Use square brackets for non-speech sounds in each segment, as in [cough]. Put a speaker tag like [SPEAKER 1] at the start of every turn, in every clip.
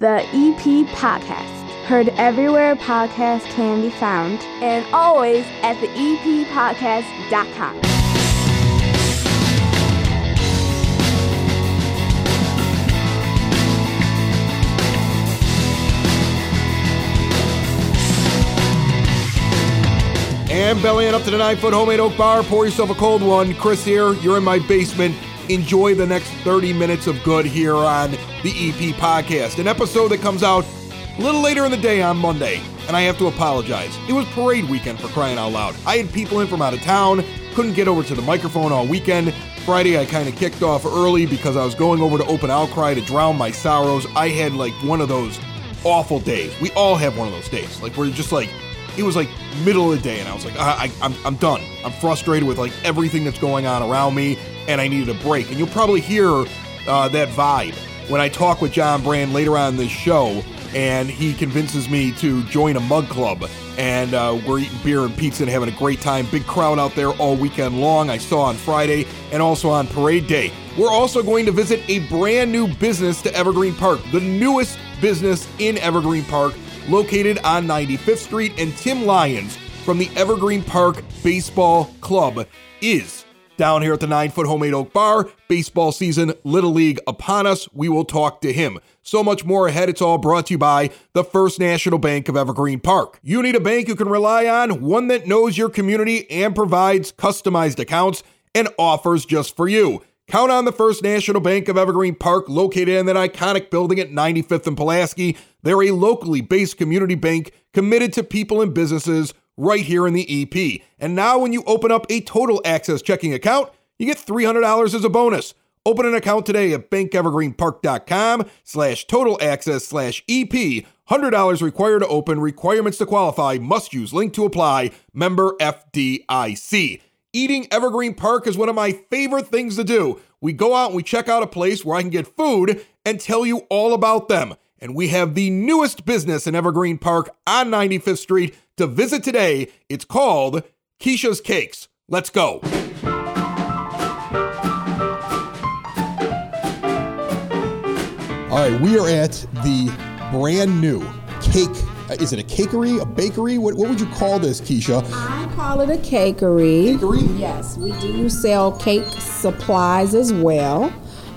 [SPEAKER 1] The EP Podcast. Heard everywhere podcasts can be found, and always at the eppodcast.com.
[SPEAKER 2] And bellying up to the nine foot homemade oak bar. Pour yourself a cold one. Chris here. You're in my basement. Enjoy the next 30 minutes of good here on the EP podcast. An episode that comes out a little later in the day on Monday. And I have to apologize. It was parade weekend for crying out loud. I had people in from out of town, couldn't get over to the microphone all weekend. Friday, I kind of kicked off early because I was going over to Open Outcry to drown my sorrows. I had like one of those awful days. We all have one of those days. Like, we're just like, it was like middle of the day and i was like I, am I'm done i'm frustrated with like everything that's going on around me and i needed a break. And you'll probably hear uh, that vibe when i talk with john brand later on this show and he convinces me to join a mug club. And uh, we're eating beer and pizza and having a great time. Big crowd out there all weekend long. I saw on friday and also on parade day. We're also going to visit a brand new business to evergreen park the newest business in evergreen park located on 95th Street, and Tim Lyons from the Evergreen Park Baseball Club is down here at the nine foot homemade oak bar. Baseball season, Little League upon us. We will talk to him. So much more ahead. It's all brought to you by the First National Bank of Evergreen Park. You need a bank you can rely on, one that knows your community and provides customized accounts and offers just for you. Count on the First National Bank of Evergreen Park, located in that iconic building at 95th and Pulaski. They're a locally based community bank committed to people and businesses right here in the EP. And now, when you open up a total access checking account, you get $300 as a bonus. Open an account today at bankevergreenpark.com slash total access slash EP. $100 required to open. Requirements to qualify. Must use link to apply. Member FDIC. Eating Evergreen Park is one of my favorite things to do. We go out and we check out a place where I can get food and tell you all about them. And we have the newest business in Evergreen Park on 95th Street to visit today. It's called Kesha's Cakes. Let's go. All right, we are at the brand new cake. uh, Is it a cakery, a bakery? What, what would you call this, Kesha?
[SPEAKER 3] I call it a cakery.
[SPEAKER 2] Cakery?
[SPEAKER 3] Yes, we do sell cake supplies as well,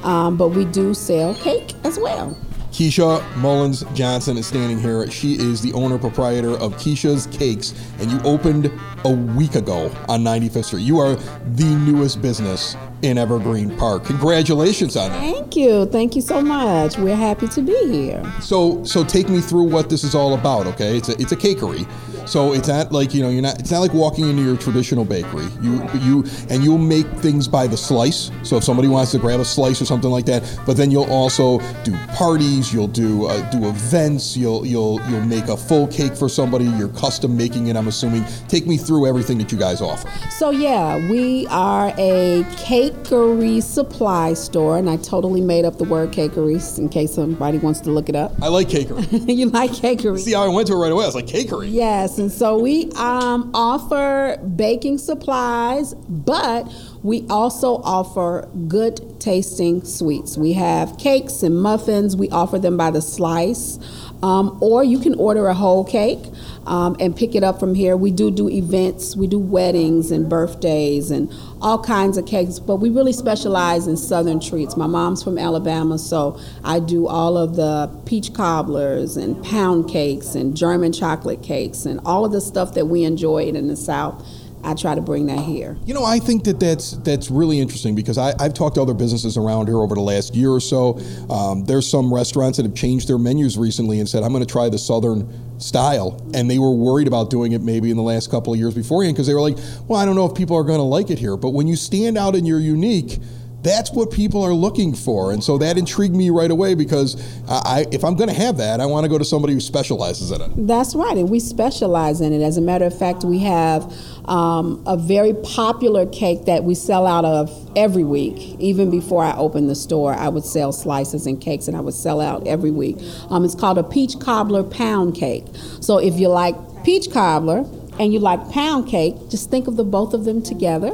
[SPEAKER 3] um, but we do sell cake as well.
[SPEAKER 2] Kesha Mullins Johnson is standing here. She is the owner proprietor of Kesha's Cakes, and you opened a week ago on 95th Street. You are the newest business in Evergreen Park. Congratulations on that.
[SPEAKER 3] Thank you. Thank you so much. We're happy to be here.
[SPEAKER 2] So, so take me through what this is all about. Okay, it's a it's a cakery. So it's not like you know you're not it's not like walking into your traditional bakery. You you and you'll make things by the slice. So if somebody wants to grab a slice or something like that, but then you'll also do parties. You'll do uh, do events. You'll you'll you'll make a full cake for somebody. You're custom making it. I'm assuming. Take me through everything that you guys offer.
[SPEAKER 3] So, yeah, we are a cakery supply store, and I totally made up the word cakery in case somebody wants to look it up.
[SPEAKER 2] I like cakery. [laughs]
[SPEAKER 3] you like cakery?
[SPEAKER 2] See how I went to it right away. I was like cakery.
[SPEAKER 3] Yes, and so we um, offer baking supplies, but we also offer good tasting sweets. We have cakes and muffins. We offer them by the slice, um, or you can order a whole cake um, and pick it up from here. We do do events. We do weddings and birthdays and all kinds of cakes, but we really specialize in southern treats. My mom's from Alabama, so I do all of the peach cobblers and pound cakes and German chocolate cakes and all of the stuff that we enjoy in the South. I try to bring that here.
[SPEAKER 2] You know, I think that that's that's really interesting because I, I've talked to other businesses around here over the last year or so. Um, there's some restaurants that have changed their menus recently and said, "I'm going to try the Southern style," and they were worried about doing it maybe in the last couple of years beforehand because they were like, "Well, I don't know if people are going to like it here." But when you stand out and you're unique. That's what people are looking for, and so that intrigued me right away because I, if I'm going to have that, I want to go to somebody who specializes in it.
[SPEAKER 3] That's right, and we specialize in it. As a matter of fact, we have um, a very popular cake that we sell out of every week. Even before I opened the store, I would sell slices and cakes, and I would sell out every week. Um, it's called a peach cobbler pound cake. So if you like peach cobbler, and you like pound cake, just think of the both of them together.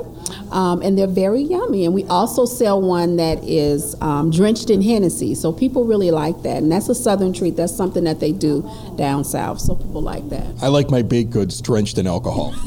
[SPEAKER 3] Um, and they're very yummy. And we also sell one that is um, drenched in Hennessy. So people really like that. And that's a southern treat. That's something that they do down south. So people like that.
[SPEAKER 2] I like my baked goods drenched in alcohol. [laughs]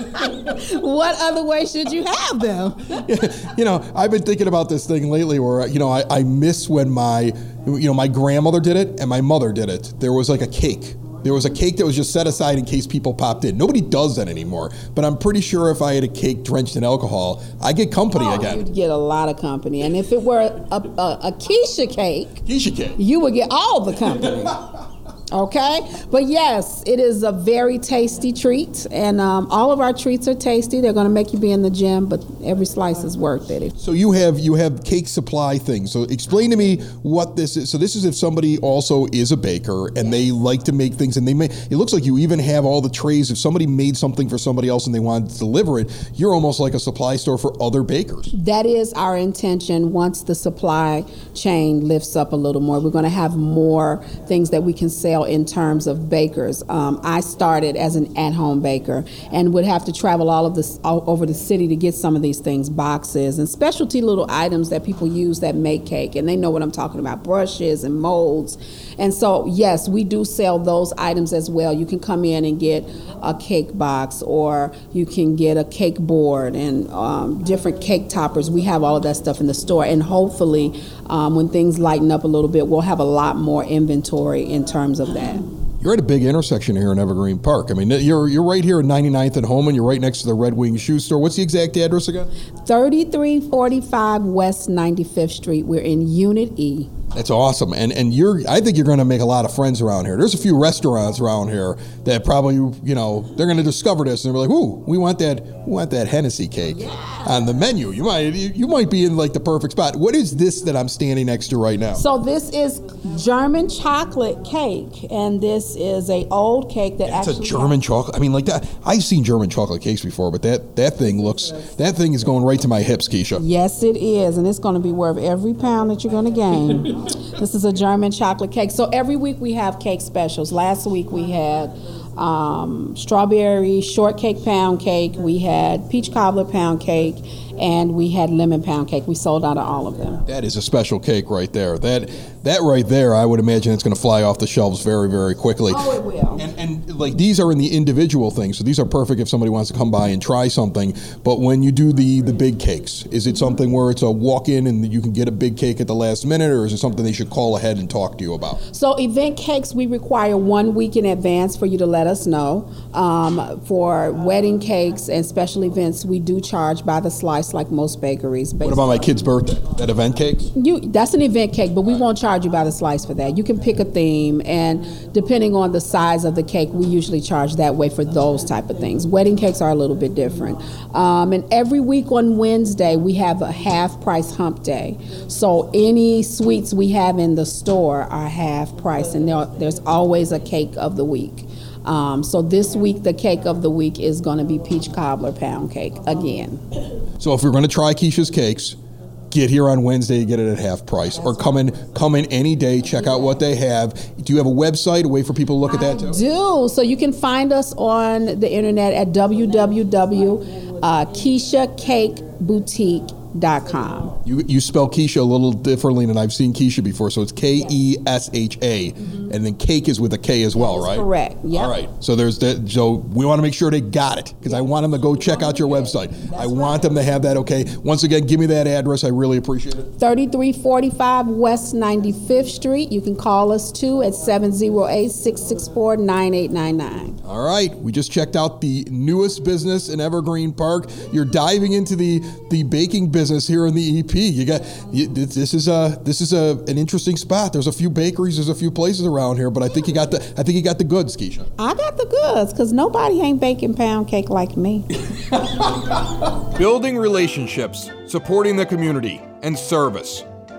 [SPEAKER 2] [laughs]
[SPEAKER 3] what other way should you have them? [laughs]
[SPEAKER 2] you know, I've been thinking about this thing lately where, you know, I, I miss when my, you know, my grandmother did it and my mother did it. There was like a cake. There was a cake that was just set aside in case people popped in. Nobody does that anymore. But I'm pretty sure if I had a cake drenched in alcohol, I get company
[SPEAKER 3] oh,
[SPEAKER 2] again.
[SPEAKER 3] You'd get a lot of company. And if it were a, a, a quiche cake,
[SPEAKER 2] quiche cake,
[SPEAKER 3] you would get all the company. [laughs] Okay, but yes, it is a very tasty treat, and um, all of our treats are tasty. They're going to make you be in the gym, but every slice is worth it.
[SPEAKER 2] So you have you have cake supply things. So explain to me what this is. So this is if somebody also is a baker and they like to make things, and they may. It looks like you even have all the trays. If somebody made something for somebody else and they wanted to deliver it, you're almost like a supply store for other bakers.
[SPEAKER 3] That is our intention. Once the supply chain lifts up a little more, we're going to have more things that we can sell in terms of bakers. Um, I started as an at-home baker and would have to travel all of this all over the city to get some of these things, boxes and specialty little items that people use that make cake, and they know what I'm talking about, brushes and molds. And so, yes, we do sell those items as well. You can come in and get a cake box, or you can get a cake board and um, different cake toppers. We have all of that stuff in the store, and hopefully, um, when things lighten up a little bit, we'll have a lot more inventory in terms of that.
[SPEAKER 2] You're at a big intersection here in Evergreen Park. I mean, you're you're right here at 99th and Homan. You're right next to the Red Wing Shoe Store. What's the exact address again?
[SPEAKER 3] 3345 West 95th Street. We're in Unit E.
[SPEAKER 2] That's awesome, and and you're. I think you're going to make a lot of friends around here. There's a few restaurants around here that probably you know they're going to discover this and they're like, "Ooh, we want that. We want that Hennessy cake yeah. on the menu." You might you might be in like the perfect spot. What is this that I'm standing next to right now?
[SPEAKER 3] So this is German chocolate cake, and this is a old cake that
[SPEAKER 2] it's
[SPEAKER 3] actually
[SPEAKER 2] a German chocolate. I mean, like that. I've seen German chocolate cakes before, but that that thing looks that thing is going right to my hips, Kesha.
[SPEAKER 3] Yes, it is, and it's going to be worth every pound that you're going to gain. [laughs] This is a German chocolate cake. So every week we have cake specials. Last week we had um, strawberry shortcake pound cake, we had peach cobbler pound cake, and we had lemon pound cake. We sold out of all of them.
[SPEAKER 2] That is a special cake right there. That that right there, I would imagine it's going to fly off the shelves very very quickly.
[SPEAKER 3] Oh, it will.
[SPEAKER 2] And, and like these are in the individual things, so these are perfect if somebody wants to come by and try something. But when you do the the big cakes, is it something where it's a walk in and you can get a big cake at the last minute, or is it something they should call ahead and talk to you about?
[SPEAKER 3] So event cakes, we require one week in advance for you to let us know. Um, for wedding cakes and special events, we do charge by the slice like most bakeries.
[SPEAKER 2] What about my kid's birthday? That event cake?
[SPEAKER 3] You that's an event cake, but we won't charge you by the slice for that. You can pick a theme, and depending on the size of the cake, we usually charge that way for those type of things. Wedding cakes are a little bit different. Um, and every week on Wednesday, we have a half price hump day. So any sweets we have in the store are half price, and there, there's always a cake of the week. Um, so this week, the cake of the week is going to be peach cobbler pound cake again.
[SPEAKER 2] So if you're going to try Kesha's cakes, get here on Wednesday, to get it at half price, or come in come in any day, check out what they have. Do you have a website, a way for people to look at that too?
[SPEAKER 3] Do so you can find us on the internet at www.keishacakeboutique.com com.
[SPEAKER 2] You you spell Kesha a little differently than I've seen Keisha before, so it's K E S H A, mm-hmm. and then cake is with a K as well, right?
[SPEAKER 3] Correct. Yeah.
[SPEAKER 2] All right. So there's that. So we want to make sure they got it because I want them to go check out your website. I want them to have that. Okay. Once again, give me that address. I really appreciate it.
[SPEAKER 3] 3345 West 95th Street. You can call us too at 708-664-9899.
[SPEAKER 2] All right. We just checked out the newest business in Evergreen Park. You're diving into the the baking business business here in the EP. You got you, this is a this is a an interesting spot. There's a few bakeries, there's a few places around here, but I think you got the I think you got the goods, Kesha.
[SPEAKER 3] I got the goods because nobody ain't baking pound cake like me. [laughs]
[SPEAKER 2] Building relationships, supporting the community, and service.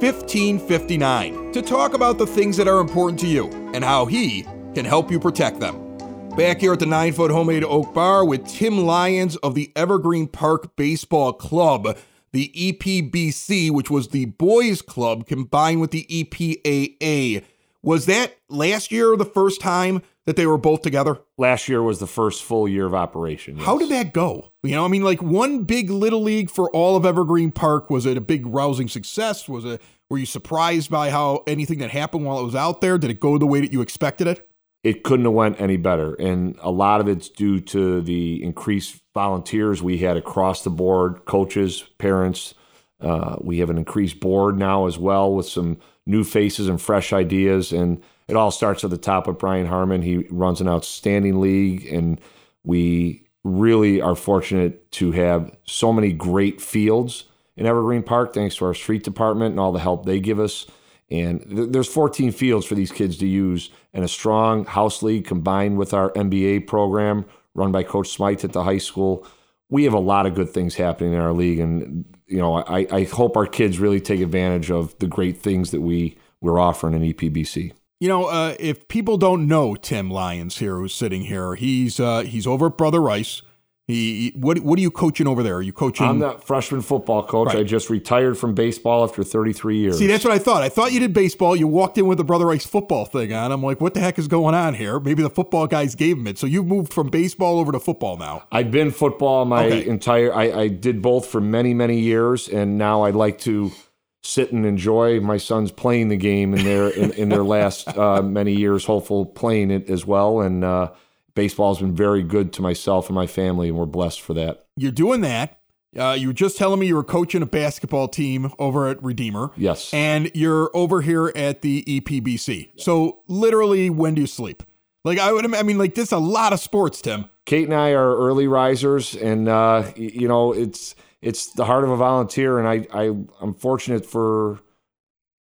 [SPEAKER 2] 1559 to talk about the things that are important to you and how he can help you protect them. Back here at the nine foot homemade oak bar with Tim Lyons of the Evergreen Park Baseball Club, the EPBC, which was the boys' club combined with the EPAA. Was that last year or the first time that they were both together?
[SPEAKER 4] Last year was the first full year of operation. yes.
[SPEAKER 2] How did that go? You know, I mean, like one big little league for all of Evergreen Park. Was it a big rousing success? Was it? Were you surprised by how anything that happened while it was out there? Did it go the way that you expected it?
[SPEAKER 4] it couldn't have went any better and a lot of it's due to the increased volunteers we had across the board coaches parents uh, we have an increased board now as well with some new faces and fresh ideas and it all starts at the top with brian harmon he runs an outstanding league and we really are fortunate to have so many great fields in evergreen park thanks to our street department and all the help they give us and th- there's 14 fields for these kids to use, and a strong house league combined with our MBA program run by Coach Smythe at the high school. We have a lot of good things happening in our league, and you know, I, I hope our kids really take advantage of the great things that we we're offering in EPBC.
[SPEAKER 2] You know, uh, if people don't know Tim Lyons here, who's sitting here, he's uh, he's over at Brother Rice. He what what are you coaching over there? Are you coaching?
[SPEAKER 4] I'm the freshman football coach.
[SPEAKER 2] Right.
[SPEAKER 4] I just retired from baseball after 33 years.
[SPEAKER 2] See, that's what I thought. I thought you did baseball. You walked in with the Brother Rice football thing on. I'm like, what the heck is going on here? Maybe the football guys gave him it. So you've moved from baseball over to football now.
[SPEAKER 4] I've been football my
[SPEAKER 2] Okay.
[SPEAKER 4] entire. I, I did both for many many years, and now I'd like to sit and enjoy my sons playing the game in their in, in their last uh, many years. Hopeful playing it as well, and uh, baseball has been very good to myself and my family, and we're blessed for that.
[SPEAKER 2] You're doing that. Uh, you were just telling me you were coaching a basketball team over at Redeemer.
[SPEAKER 4] Yes.
[SPEAKER 2] And you're over here at the EPBC. So literally, when do you sleep? Like I would, I mean, like this is a lot of sports, Tim.
[SPEAKER 4] Kate and I are early risers, and uh, you know it's it's the heart of a volunteer, and I, I I'm fortunate for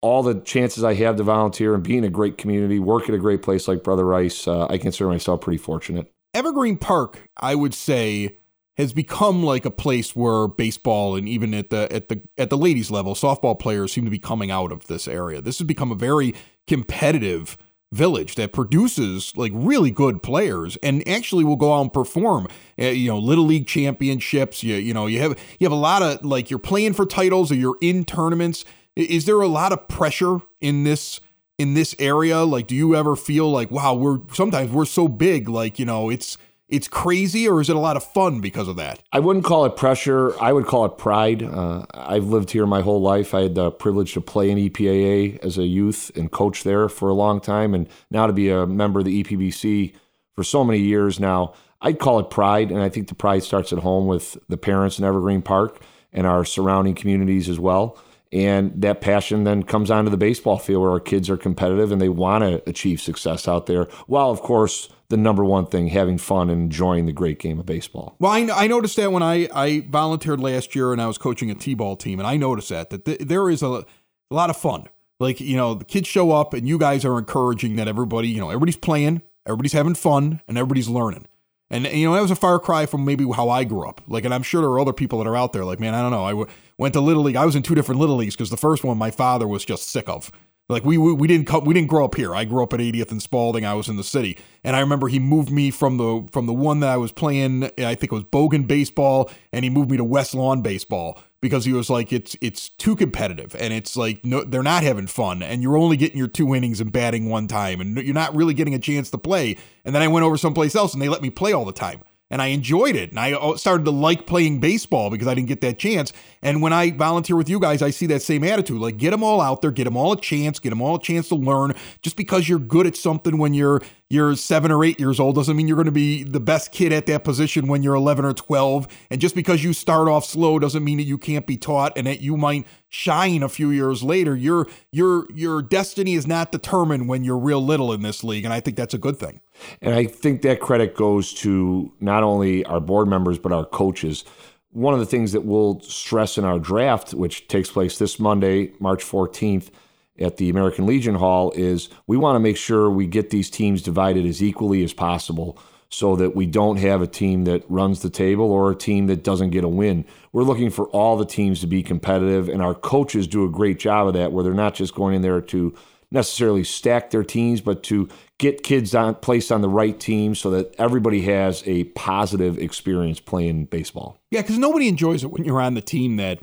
[SPEAKER 4] all the chances I have to volunteer and be in a great community, work at a great place like Brother Rice. Uh, I consider myself pretty fortunate.
[SPEAKER 2] Evergreen Park, I would say, has become like a place where baseball and even at the at the at the ladies level, softball players seem to be coming out of this area. This has become a very competitive village that produces like really good players and actually will go out and perform uh, you know little league championships. You you know you have you have a lot of like you're playing for titles or you're in tournaments. Is there a lot of pressure in this in this area? Like do you ever feel like wow we're sometimes we're so big like you know it's it's crazy or is it a lot of fun because of that
[SPEAKER 4] I wouldn't call it pressure. I would call it pride. Uh, I've lived here my whole life. I had the privilege to play in EPAA as a youth and coach there for a long time, and now to be a member of the EPBC for so many years now. I'd call it pride, and I think the pride starts at home with the parents in Evergreen Park and our surrounding communities as well. And that passion then comes onto the baseball field where our kids are competitive and they want to achieve success out there. While, of course, the number one thing, having fun and enjoying the great game of baseball.
[SPEAKER 2] Well, I, I noticed that when I, I volunteered last year and I was coaching a T-ball team, and I noticed that that th- there is a, a lot of fun. Like you know, the kids show up, and you guys are encouraging that everybody, you know, everybody's playing, everybody's having fun, and everybody's learning. And you know, that was a far cry from maybe how I grew up. Like, and I'm sure there are other people that are out there. Like, man, I don't know. I w- went to little league. I was in two different little leagues because the first one my father was just sick of. Like we, we we didn't come, we didn't grow up here. I grew up at 80th and Spaulding. I was in the city, and I remember he moved me from the from the one that I was playing. I think it was Bogan baseball, and he moved me to West Lawn baseball because he was like, it's it's too competitive, and it's like no, they're not having fun, and you're only getting your two innings and batting one time, and you're not really getting a chance to play. And then I went over someplace else, and they let me play all the time and I enjoyed it. And I uh, started to like playing baseball because I didn't get that chance. And when I volunteer with you guys, I see that same attitude. Like, get them all out there, get them all a chance, get them all a chance to learn. Just because you're good at something when you're you're seven or eight years old doesn't mean you're going to be the best kid at that position when you're 11 or 12. And just because you start off slow doesn't mean that you can't be taught and that you might shine a few years later. Your your your destiny is not determined when you're real little in this league, and I think that's a good thing.
[SPEAKER 4] And I think that credit goes to not only our board members, but our coaches. One of the things that we'll stress in our draft, which takes place this Monday, March 14th, at the American Legion Hall, is we want to make sure we get these teams divided as equally as possible so that we don't have a team that runs the table or a team that doesn't get a win. We're looking for all the teams to be competitive, and our coaches do a great job of that, where they're not just going in there to necessarily stack their teams, but to get kids on placed on the right team so that everybody has a positive experience playing baseball.
[SPEAKER 2] Yeah, because nobody enjoys it when you're on the team that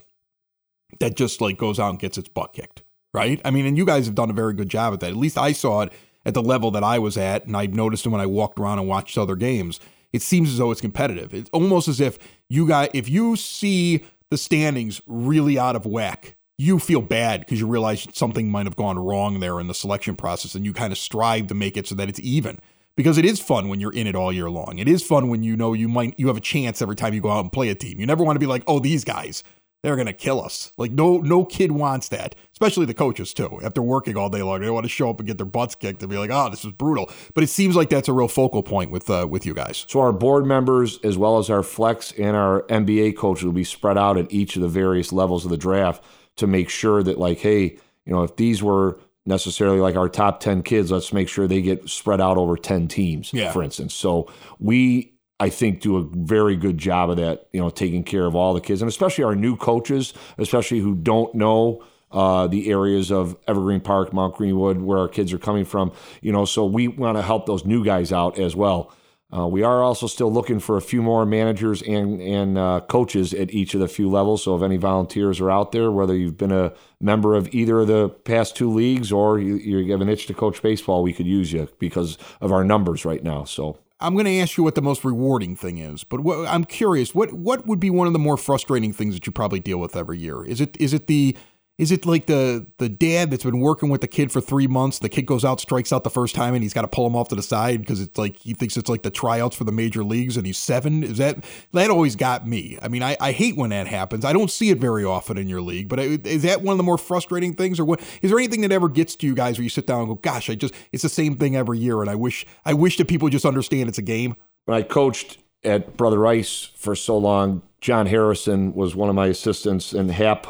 [SPEAKER 2] that just like goes out and gets its butt kicked, right? I mean, and you guys have done a very good job at that. At least I saw it at the level that I was at, and I've noticed it when I walked around and watched other games. It seems as though it's competitive. It's almost as if you guys, if you see the standings really out of whack, you feel bad because you realize something might have gone wrong there in the selection process, and you kind of strive to make it so that it's even. Because it is fun when you're in it all year long. It is fun when you know you might you have a chance every time you go out and play a team. You never want to be like, oh, these guys they're gonna kill us. Like no no kid wants that, especially the coaches too. After working all day long, they want to show up and get their butts kicked and be like, "Oh, this is brutal." But it seems like that's a real focal point with uh, with you guys.
[SPEAKER 4] So our board members, as well as our flex and our NBA coaches, will be spread out at each of the various levels of the draft to make sure that, like, hey, you know, if these were necessarily like our top 10 kids let's make sure they get spread out over 10 teams yeah. for instance so we I think do a very good job of that, you know, taking care of all the kids and especially our new coaches, especially who don't know uh, the areas of Evergreen Park, Mount Greenwood, where our kids are coming from. You know, so we want to help those new guys out as well. Uh, we are also still looking for a few more managers and and uh, coaches at each of the few levels. So if any volunteers are out there, whether you've been a member of either of the past two leagues or you, you have an itch to coach baseball, we could use you because of our numbers right now. So
[SPEAKER 2] I'm going to ask you what the most rewarding thing is, but I'm curious. What what would be one of the more frustrating things that you probably deal with every year? Is it is it the is it like the the dad that's been working with the kid for three months? The kid goes out, strikes out the first time, and he's got to pull him off to the side because it's like he thinks it's like the tryouts for the major leagues, and he's seven. Is that that always got me? I mean, I, I hate when that happens. I don't see it very often in your league, but is that one of the more frustrating things, or what? Is there anything that ever gets to you guys where you sit down and go, "Gosh, I just it's the same thing every year," and I wish I wish that people just understand it's a game.
[SPEAKER 4] When I coached at Brother Rice for so long, John Harrison was one of my assistants, and Hap.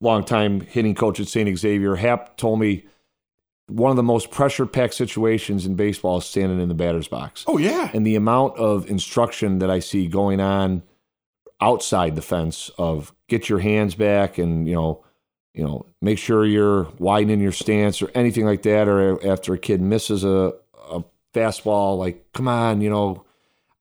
[SPEAKER 4] Longtime hitting coach at St. Xavier, Hap told me one of the most pressure packed situations in baseball is standing in the batter's box.
[SPEAKER 2] Oh, yeah.
[SPEAKER 4] And the amount of instruction that I see going on outside the fence of get your hands back and, you know, you know, make sure you're widening your stance or anything like that. Or after a kid misses a, a fastball, like, come on, you know,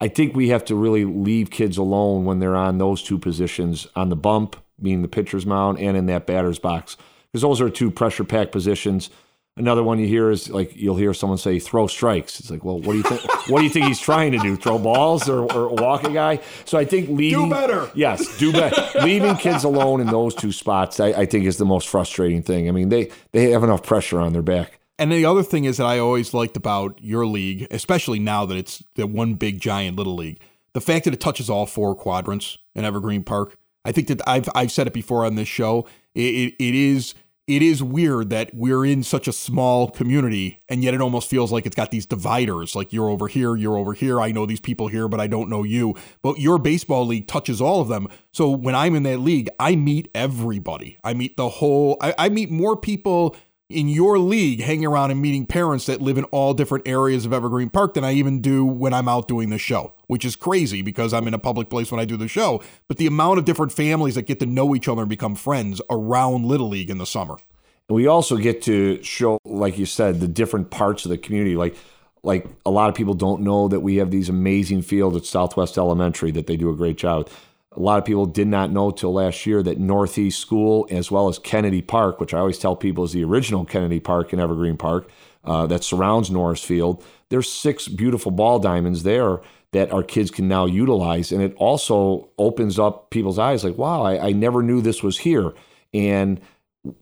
[SPEAKER 4] I think we have to really leave kids alone when they're on those two positions on the bump being the pitcher's mound and in that batter's box. Because those are two pressure pack positions. Another one you hear is like you'll hear someone say throw strikes. It's like, well, what do you think? [laughs] what do you think he's trying to do? Throw balls or, or walk a guy? So I think leaving
[SPEAKER 2] do better.
[SPEAKER 4] Yes, do better. [laughs] leaving kids alone in those two spots, I, I think, is the most frustrating thing. I mean, they they have enough pressure on their back.
[SPEAKER 2] And the other thing is that I always liked about your league, especially now that it's the one big giant little league, the fact that it touches all four quadrants in Evergreen Park. I think that I've I've said it before on this show. It, it, it is it is weird that we're in such a small community and yet it almost feels like it's got these dividers like you're over here you're over here i know these people here but i don't know you. But your baseball league touches all of them. So when i'm in that league i meet everybody. I meet the whole i, I meet more people in your league hanging around and meeting parents that live in all different areas of Evergreen Park than I even do when I'm out doing the show, which is crazy because I'm in a public place when I do the show. But the amount of different families that get to know each other and become friends around Little League in the summer.
[SPEAKER 4] We also get to show, like you said, the different parts of the community. Like, like a lot of people don't know that we have these amazing fields at Southwest Elementary that they do a great job with a lot of people did not know till last year that Northeast School, as well as Kennedy Park, which I always tell people is the original Kennedy Park in Evergreen Park uh, that surrounds Norris Field, there's six beautiful ball diamonds there that our kids can now utilize. And it also opens up people's eyes like, wow, I, I never knew this was here. And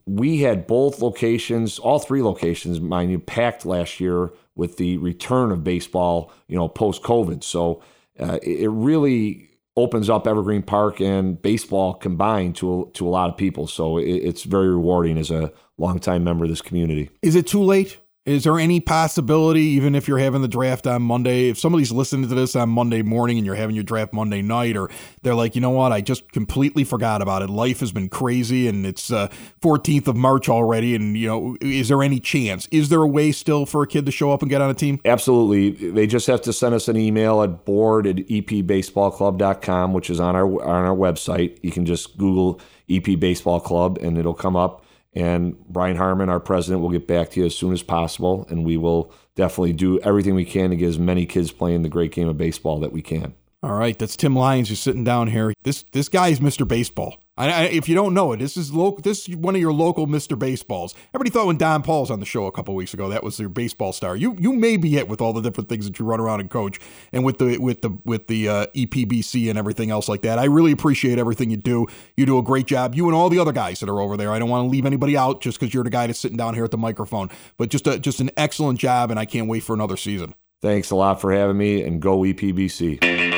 [SPEAKER 4] we had both locations, all three locations, mind you, packed last year with the return of baseball, you know, post COVID. So uh, it really opens up Evergreen Park and baseball combined to to a lot of people. So it, it's very rewarding as a longtime member of this community.
[SPEAKER 2] Is it too late? Is there any possibility, even if you're having the draft on Monday, if somebody's listening to this on Monday morning and you're having your draft Monday night, or they're like, you know what, I just completely forgot about it. Life has been crazy, and it's uh, 14th of March already, and you know, is there any chance? Is there a way still for a kid to show up and get on a team?
[SPEAKER 4] Absolutely. They just have to send us an email at board at epbaseballclub.com, which is on our on our website. You can just Google EP Baseball Club, and it'll come up and Brian Harmon, our president, will get back to you as soon as possible, and we will definitely do everything we can to get as many kids playing the great game of baseball that we can.
[SPEAKER 2] All right, that's Tim Lyons who's sitting down here. This this guy is Mr. Baseball. I, I, if you don't know it, this is local. This is one of your local Mr. Baseballs. Everybody thought when Don Paul's on the show a couple weeks ago that was your baseball star. You you may be it with all the different things that you run around and coach, and with the with the with the uh, EPBC and everything else like that. I really appreciate everything you do. You do a great job. You and all the other guys that are over there. I don't want to leave anybody out just because you're the guy that's sitting down here at the microphone. But just a, just an excellent job, and I can't wait for another season.
[SPEAKER 4] Thanks a lot for having me, and go EPBC.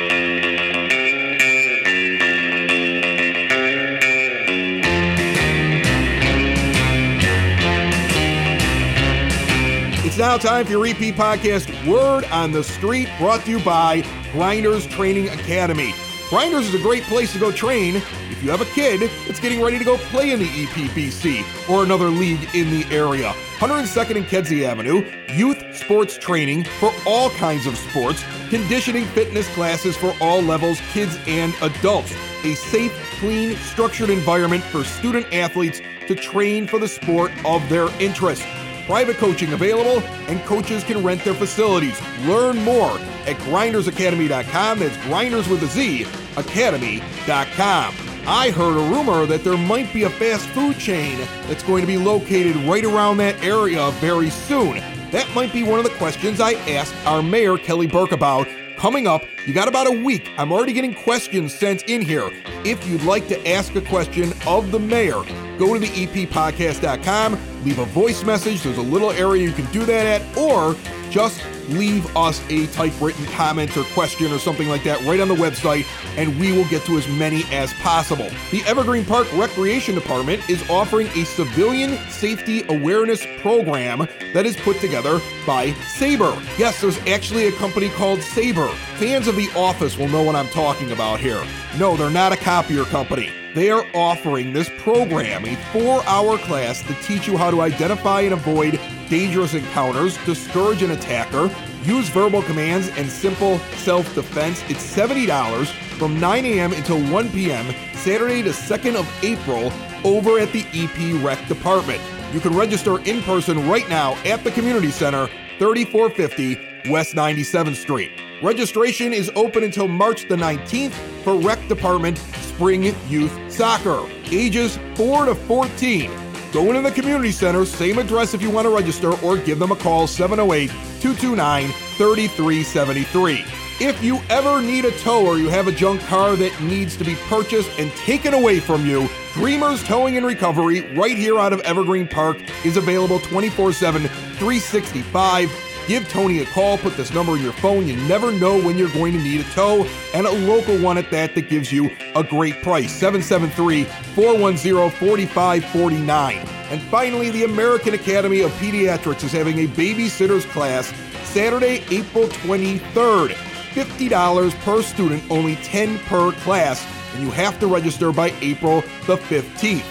[SPEAKER 2] Now time for your EP podcast, Word on the Street, brought to you by Grinders Training Academy. Grinders is a great place to go train if you have a kid that's getting ready to go play in the EPBC or another league in the area. 102nd and Kedzie Avenue, youth sports training for all kinds of sports, conditioning fitness classes for all levels, kids and adults. A safe, clean, structured environment for student athletes to train for the sport of their interest private coaching available, and coaches can rent their facilities. Learn more at grindersacademy.com. That's grinders with a Z, academy.com. I heard a rumor that there might be a fast food chain that's going to be located right around that area very soon. That might be one of the questions I asked our mayor, Kelly Burke, about coming up. You got about a week. I'm already getting questions sent in here. If you'd like to ask a question of the mayor, go to the eppodcast.com, leave a voice message. There's a little area you can do that at, or just leave us a typewritten comment or question or something like that right on the website, and we will get to as many as possible. The Evergreen Park Recreation Department is offering a civilian safety awareness program that is put together by Sabre. Yes, there's actually a company called Sabre. Fans of The Office will know what I'm talking about here. No, they're not a copier company. They are offering this program, a four hour class to teach you how to identify and avoid dangerous encounters, discourage an attacker, use verbal commands, and simple self defense. It's $70 from 9 a.m. until 1 p.m., Saturday the 2nd of April, over at the EP Rec Department. You can register in person right now at the Community Center, 3450 West 97th Street. Registration is open until March the 19th for Rec Department Spring Youth Soccer, ages 4 to 14. Go into the community center, same address if you want to register, or give them a call 708 229 3373. If you ever need a tow or you have a junk car that needs to be purchased and taken away from you, Dreamers Towing and Recovery, right here out of Evergreen Park, is available 24 7, 365 Give Tony a call, put this number in your phone. You never know when you're going to need a tow, and a local one at that that gives you a great price 773 410 4549. And finally, the American Academy of Pediatrics is having a babysitter's class Saturday, April 23rd. $50 per student, only 10 per class, and you have to register by April the 15th.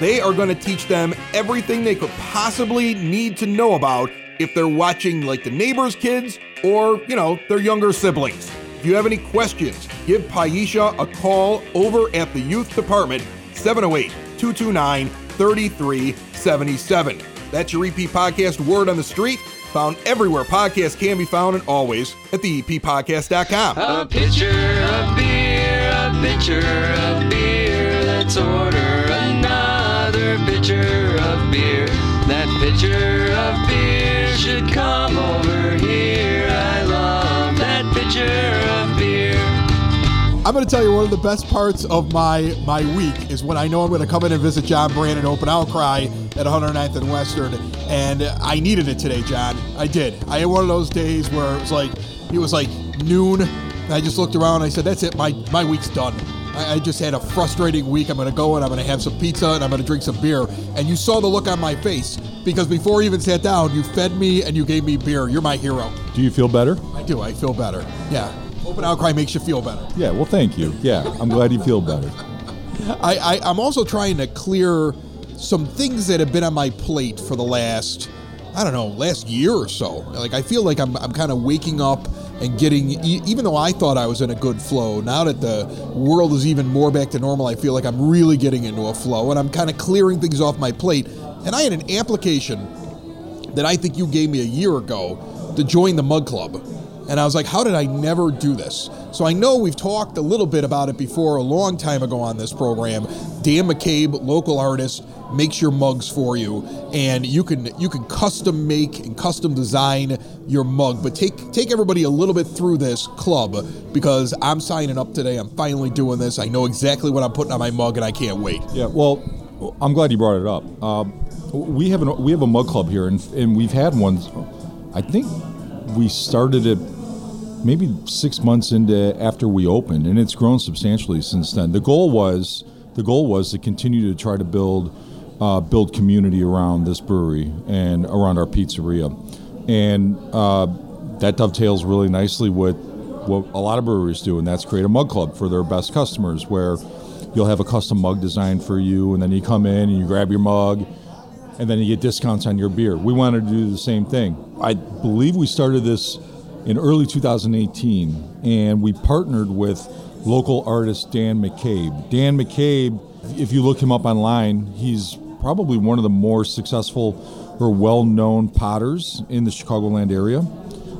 [SPEAKER 2] They are going to teach them everything they could possibly need to know about if they're watching like the neighbor's kids or, you know, their younger siblings. If you have any questions, give Paisha a call over at the youth department, 708 229 3377. That's your EP podcast, Word on the Street. Found everywhere podcasts can be found and always at the eppodcast.com.
[SPEAKER 5] A pitcher of beer, a pitcher of beer, let's order another pitcher of beer. That pitcher of beer should come over here. I love that pitcher of beer.
[SPEAKER 2] I'm going to tell you one of the best parts of my my week is when I know I'm going to come in and visit John Brand on Open Outcry at 109th and Western, and I needed it today, John. I did. I had one of those days where it was like it was like noon. And I just looked around. and I said, "That's it. My my week's done." I, I just had a frustrating week. I'm going to go and I'm going to have some pizza and I'm going to drink some beer. And you saw the look on my face because before you even sat down, you fed me and you gave me beer. You're my hero.
[SPEAKER 6] Do you feel better?
[SPEAKER 2] I do. I feel better. Yeah. Open outcry makes you feel better.
[SPEAKER 6] Yeah, well, thank you. Yeah, I'm glad you feel better. [laughs]
[SPEAKER 2] I, I, I'm also trying to clear some things that have been on my plate for the last, I don't know, last year or so. Like, I feel like I'm, I'm kind of waking up and getting, even though I thought I was in a good flow, now that the world is even more back to normal, I feel like I'm really getting into a flow and I'm kind of clearing things off my plate. And I had an application that I think you gave me a year ago to join the Mug Club. And I was like, how did I never do this? So I know we've talked a little bit about it before a long time ago on this program. Dan McCabe, local artist, makes your mugs for you, and you can you can custom make and custom design your mug. But take take everybody a little bit through this club because I'm signing up today. I'm finally doing this. I know exactly what I'm putting on my mug, and I can't wait.
[SPEAKER 6] Yeah, well, I'm glad you brought it up. Uh, we have an we have a mug club here, and and we've had one. I think we started it maybe six months into after we opened, and it's grown substantially since then. The goal was the goal was to continue to try to build uh, build community around this brewery and around our pizzeria, and uh, that dovetails really nicely with what a lot of breweries do, and that's create a mug club for their best customers, where you'll have a custom mug designed for you, and then you come in and you grab your mug, and then you get discounts on your beer. We wanted to do the same thing. I believe we started this in early 2018, and we partnered with local artist Dan McCabe. Dan McCabe, if you look him up online, he's probably one of the more successful or well-known potters in the Chicagoland area.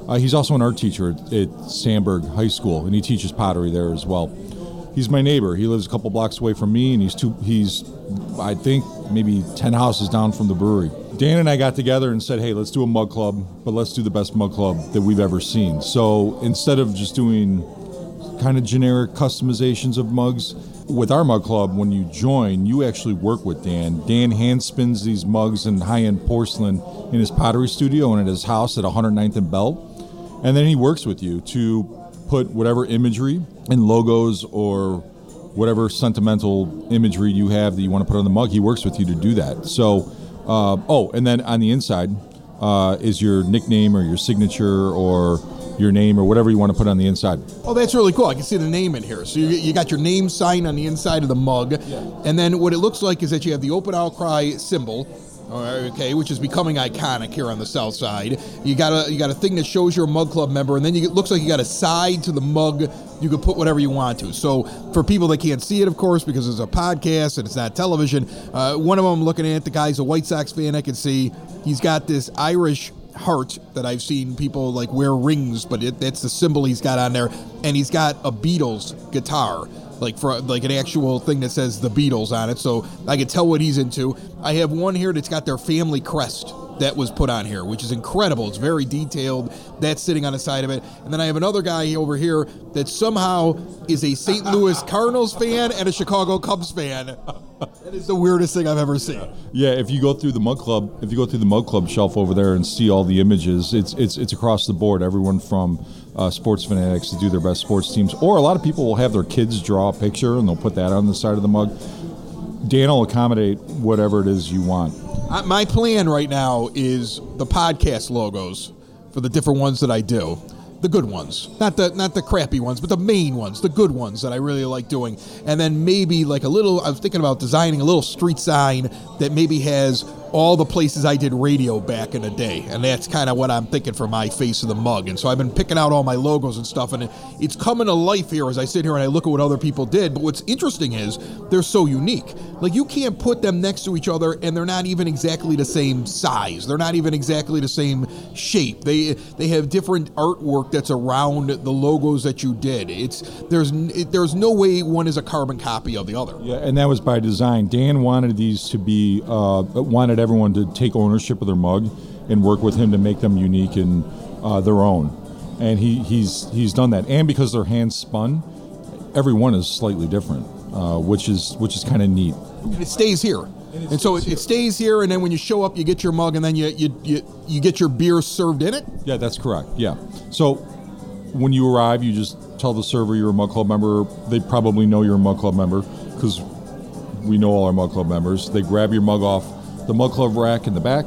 [SPEAKER 6] Uh, he's also an art teacher at, at Sandburg High School, and he teaches pottery there as well. He's my neighbor. He lives a couple blocks away from me, and he's two. He's, I think, maybe ten houses down from the brewery. Dan and I got together and said, "Hey, let's do a mug club, but let's do the best mug club that we've ever seen." So instead of just doing kind of generic customizations of mugs. With our mug club, when you join, you actually work with Dan. Dan hand spins these mugs and high end porcelain in his pottery studio and at his house at 109th and Bell. And then he works with you to put whatever imagery and logos or whatever sentimental imagery you have that you want to put on the mug. He works with you to do that. So, uh, oh, and then on the inside uh, is your nickname or your signature or your name or whatever you want to put on the inside.
[SPEAKER 2] Oh, that's really cool. I can see the name in here. So you, you got your name sign on the inside of the mug. And then what it looks like is that you have the open outcry symbol. Okay, which is becoming iconic here on the south side. You got a you got a thing that shows you're a mug club member, and then you, it looks like you got a side to the mug. You can put whatever you want to. So for people that can't see it, of course, because it's a podcast and it's not television, uh, one of them looking at the guy's a White Sox fan. I can see he's got this Irish heart that I've seen people like wear rings, but it, that's the symbol he's got on there, and he's got a Beatles guitar, like for like an actual thing that says the Beatles on it, so I can tell what he's into. I have one here that's got their family crest that was put on here, which is incredible. It's very detailed. That's sitting on the side of it, and then I have another guy over here that somehow is a St. Louis [laughs] Cardinals fan and a Chicago Cubs fan. [laughs] That is the weirdest thing I've ever seen.
[SPEAKER 6] Yeah, if you go through the mug club, if you go through the mug club shelf over there and see all the images, it's it's it's across the board. Everyone from uh, sports fanatics to do their best sports teams, or a lot of people will have their kids draw a picture and they'll put that on the side of the mug. Dan will accommodate whatever it is you want.
[SPEAKER 2] Uh, My plan right now is the podcast logos for the different ones that I do. The good ones, not the not the crappy ones, but the main ones, the good ones that I really like doing. And then maybe like a little. I was thinking about designing a little street sign that maybe has all the places I did radio back in the day, and that's kind of what I'm thinking for my face of the mug. And so I've been picking out all my logos and stuff, and it, it's coming to life here as I sit here and I look at what other people did. But what's interesting is they're so unique. Like you can't put them next to each other, and they're not even exactly the same size. They're not even exactly the same shape. They they have different artwork that's around the logos that you did. It's there's it, there's no way one is a carbon copy of the other.
[SPEAKER 6] Yeah, and that was by design. Dan wanted these to be uh, wanted everyone to take ownership of their mug and work with him to make them unique and uh, their own. And he, he's he's done that. And because they're hand spun, every one is slightly different, uh, which is which is kind of neat.
[SPEAKER 2] And it stays here. And, so it, it stays here, and then when you show up, you get your mug, and then you, you you you get your beer served in it.
[SPEAKER 6] Yeah, that's correct. Yeah. So when you arrive, you just tell the server you're a Mug Club member. They probably know you're a Mug Club member because we know all our Mug Club members. They grab your mug off the Mug Club rack in the back,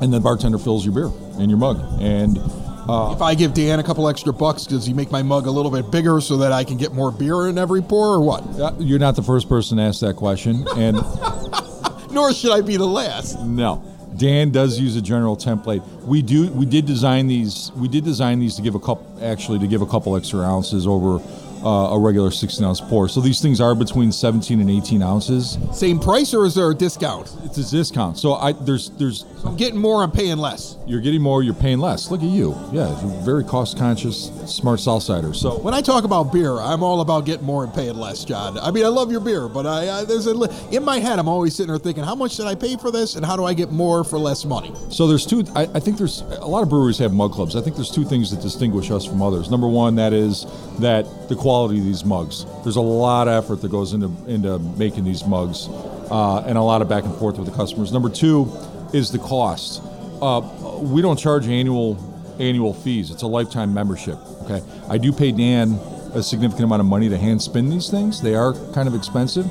[SPEAKER 6] and the bartender fills your beer in your mug. And
[SPEAKER 2] If I give Dan a couple extra bucks, does he make my mug a little bit bigger so that I can get more beer in every pour, or what?
[SPEAKER 6] uh, you're not the first person to ask that question. And [laughs]
[SPEAKER 2] Nor should I be the last.
[SPEAKER 6] No. Dan does use a general template. We do. We did design these. We did design these to give a couple. Actually, to give a couple extra ounces over uh, a regular 16 ounce pour. So these things are between 17 and 18 ounces.
[SPEAKER 2] Same price, or is there a discount?
[SPEAKER 6] It's a discount. So I there's there's
[SPEAKER 2] I'm getting more, I'm paying less.
[SPEAKER 6] you're getting more. You're paying less. Look at you. Yeah, you're very cost conscious, smart Southsider. So
[SPEAKER 2] When I talk about beer, I'm all about getting more and paying less, John. I mean, I love your beer, but I, I there's a li- in my head, I'm always sitting there thinking, how much did I pay for this, and how do I get more for less money?
[SPEAKER 6] So there's two. I, I think there's a lot of breweries have mug clubs. I think there's two things that distinguish us from others. Number one, that is that the quality of these mugs. There's a lot of effort that goes into into making these mugs, uh, and a lot of back and forth with the customers. Number two is the cost. Uh, we don't charge annual annual fees. It's a lifetime membership. Okay, I do pay Dan a significant amount of money to hand spin these things. They are kind of expensive,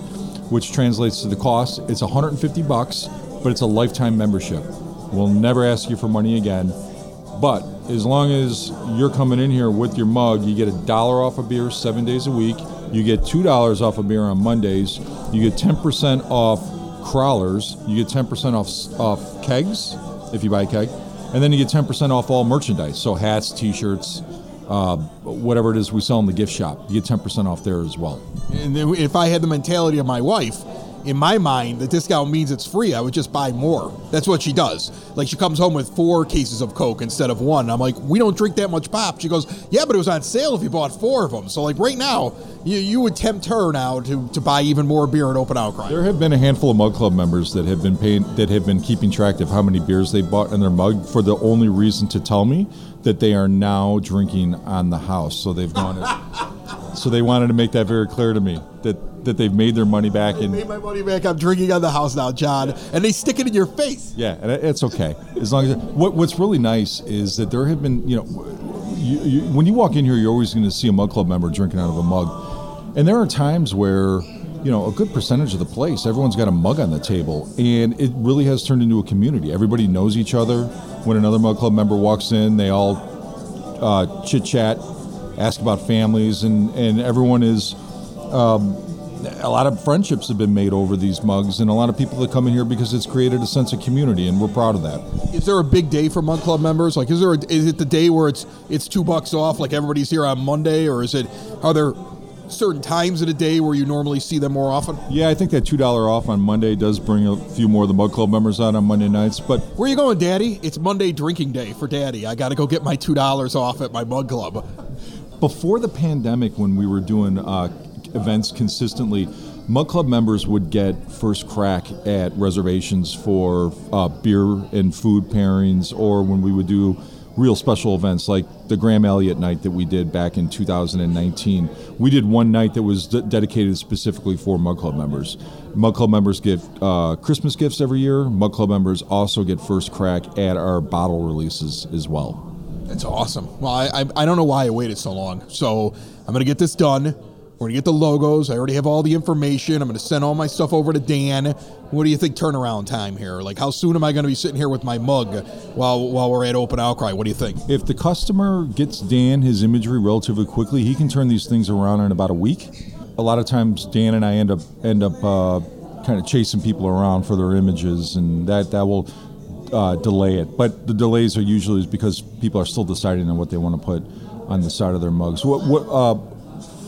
[SPEAKER 6] which translates to the cost. It's 150 bucks, but it's a lifetime membership. We'll never ask you for money again. But as long as you're coming in here with your mug, you get a dollar off a beer seven days a week. You get two dollars off a beer on Mondays. You get 10% off crowlers. You get 10% off off kegs if you buy a keg, and then you get 10% off all merchandise. So hats, T-shirts, uh, whatever it is we sell in the gift shop. You get 10% off there as well.
[SPEAKER 2] And if I had the mentality of my wife, in my mind, the discount means it's free. I would just buy more. That's what she does. Like she comes home with four cases of Coke instead of one. I'm like, we don't drink that much pop. She goes, yeah, but it was on sale if you bought four of them. So like right now, you, you would tempt her now to, to buy even more beer at Open Outcry.
[SPEAKER 6] There have been a handful of Mug Club members that have been paying that have been keeping track of how many beers they bought in their mug for the only reason to tell me that they are now drinking on the house. So they've gone. [laughs] so they wanted to make that very clear to me that that they've made their money back
[SPEAKER 2] Made
[SPEAKER 6] and
[SPEAKER 2] my money back. I'm drinking on the house now, John. And they stick it in your face.
[SPEAKER 6] yeah, and it's okay as long as what what's really nice is that there have been you know you, you, when you walk in here you're always going to see a Mug Club member drinking out of a mug, and there are times where you know a good percentage of the place everyone's got a mug on the table and it really has turned into a community everybody knows each other when another mug club member walks in they all uh, chit chat ask about families and and everyone is um, a lot of friendships have been made over these mugs and a lot of people that come in here because it's created a sense of community and we're proud of that
[SPEAKER 2] Is there a big day for Mug Club members? Like, is there? A, is it the day where it's it's two bucks off? Like everybody's here on Monday, or is it? Are there certain times of the day where you normally see them more often?
[SPEAKER 6] yeah i think that $2 off on monday does bring a few more of the mug club members out on monday nights but
[SPEAKER 2] Where you going, Daddy? It's Monday drinking day for Daddy. I got to go get my two dollars off at my Mug Club.
[SPEAKER 6] before the pandemic when we were doing uh, events consistently mug club members would get first crack at reservations for uh, beer and food pairings or when we would do real special events like the graham elliot night that we did back in 2019 we did one night that was d- dedicated specifically for mug club members mug club members get uh, christmas gifts every year mug club members also get first crack at our bottle releases as well
[SPEAKER 2] That's awesome. Well, I, I I don't know why I waited so long. So I'm gonna get this done. We're gonna get the logos. I already have all the information. I'm gonna send all my stuff over to Dan. What do you think turnaround time here? Like, how soon am I gonna be sitting here with my mug while while we're at Open Outcry? What do you think?
[SPEAKER 6] If the customer gets Dan his imagery relatively quickly, he can turn these things around in about a week. A lot of times, Dan and I end up end up uh, kind of chasing people around for their images, and that that will uh, delay it. But the delays are usually because people are still deciding on what they want to put on the side of their mugs. What what uh,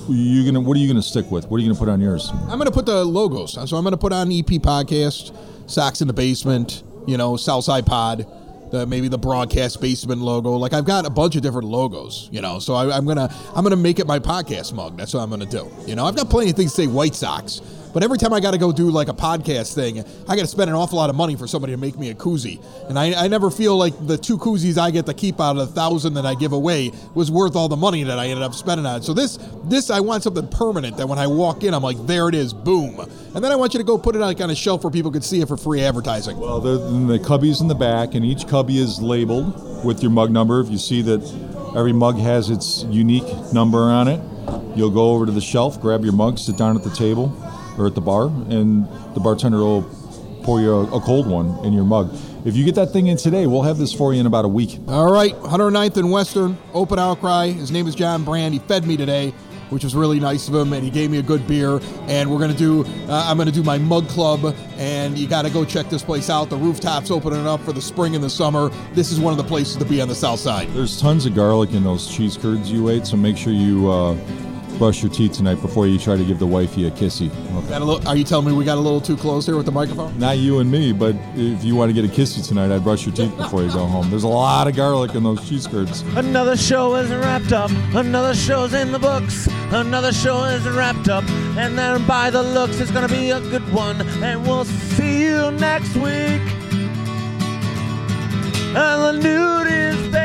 [SPEAKER 6] you gonna what are you gonna stick with? What are you gonna put on yours?
[SPEAKER 2] I'm gonna put the logos. So I'm gonna put on EP podcast, Sox in the Basement, you know, Southside Pod, the, maybe the broadcast basement logo. Like I've got a bunch of different logos, you know. So I, I'm gonna I'm gonna make it my podcast mug. That's what I'm gonna do. You know, I've got plenty of things to say White Sox. But every time I got to go do like a podcast thing, I got to spend an awful lot of money for somebody to make me a koozie. And I, I never feel like the two koozies I get to keep out of the thousand that I give away was worth all the money that I ended up spending on. So this, this I want something permanent that when I walk in, I'm like, there it is, boom. And then I want you to go put it like on a shelf where people could see it for free advertising.
[SPEAKER 6] Well, the, the cubbies in the back, and each cubby is labeled with your mug number. If you see that every mug has its unique number on it, You'll go over to the shelf, grab your mug, sit down at the table or at the bar, and the bartender will pour you a, a cold one in your mug. If you get that thing in today, we'll have this for you in about a week.
[SPEAKER 2] All right, 109th and Western, open outcry. His name is John Brand. He fed me today, which was really nice of him, and he gave me a good beer. And we're gonna do, uh, I'm gonna do my mug club, and you gotta go check this place out. The rooftops opening up for the spring and the summer. This is one of the places to be on the south side.
[SPEAKER 6] There's tons of garlic in those cheese curds you ate, so make sure you uh, brush your teeth tonight before you try to give the wifey a kissy. Okay.
[SPEAKER 2] A little, are you telling me we got a little too close here with the microphone?
[SPEAKER 6] Not you and me, but if you want to get a kissy tonight, I'd brush your teeth before you go home. There's a lot of garlic in those cheese curds.
[SPEAKER 7] Another show is wrapped up. Another show's in the books. Another show is wrapped up. And then by the looks, it's gonna be a good one. And we'll see you next week. And the nude is basement.